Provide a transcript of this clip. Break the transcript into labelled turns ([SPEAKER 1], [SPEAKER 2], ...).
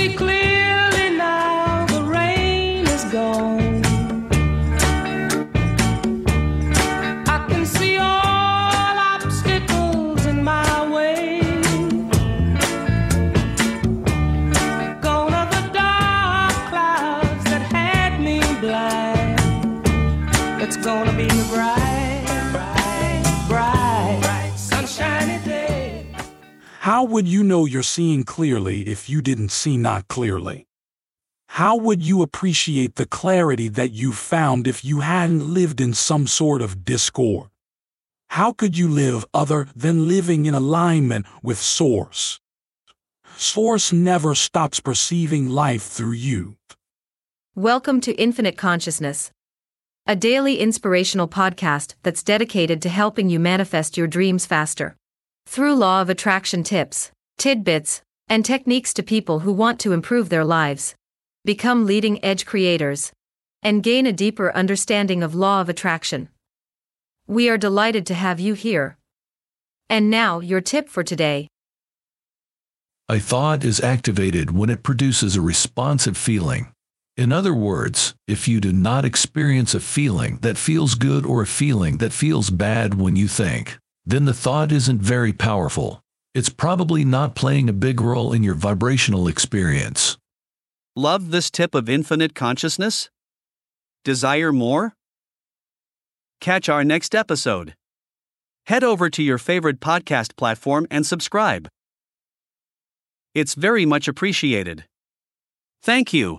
[SPEAKER 1] see clearly now the rain is gone. I can see all obstacles in my way. Gone are the dark clouds that had me blind. It's gonna be bright. bright.
[SPEAKER 2] How would you know you're seeing clearly if you didn't see not clearly? How would you appreciate the clarity that you found if you hadn't lived in some sort of discord? How could you live other than living in alignment with Source? Source never stops perceiving life through you.
[SPEAKER 3] Welcome to Infinite Consciousness, a daily inspirational podcast that's dedicated to helping you manifest your dreams faster. Through law of attraction tips, tidbits, and techniques to people who want to improve their lives, become leading edge creators, and gain a deeper understanding of law of attraction. We are delighted to have you here. And now, your tip for today.
[SPEAKER 4] A thought is activated when it produces a responsive feeling. In other words, if you do not experience a feeling that feels good or a feeling that feels bad when you think, then the thought isn't very powerful. It's probably not playing a big role in your vibrational experience.
[SPEAKER 5] Love this tip of infinite consciousness? Desire more? Catch our next episode. Head over to your favorite podcast platform and subscribe. It's very much appreciated. Thank you.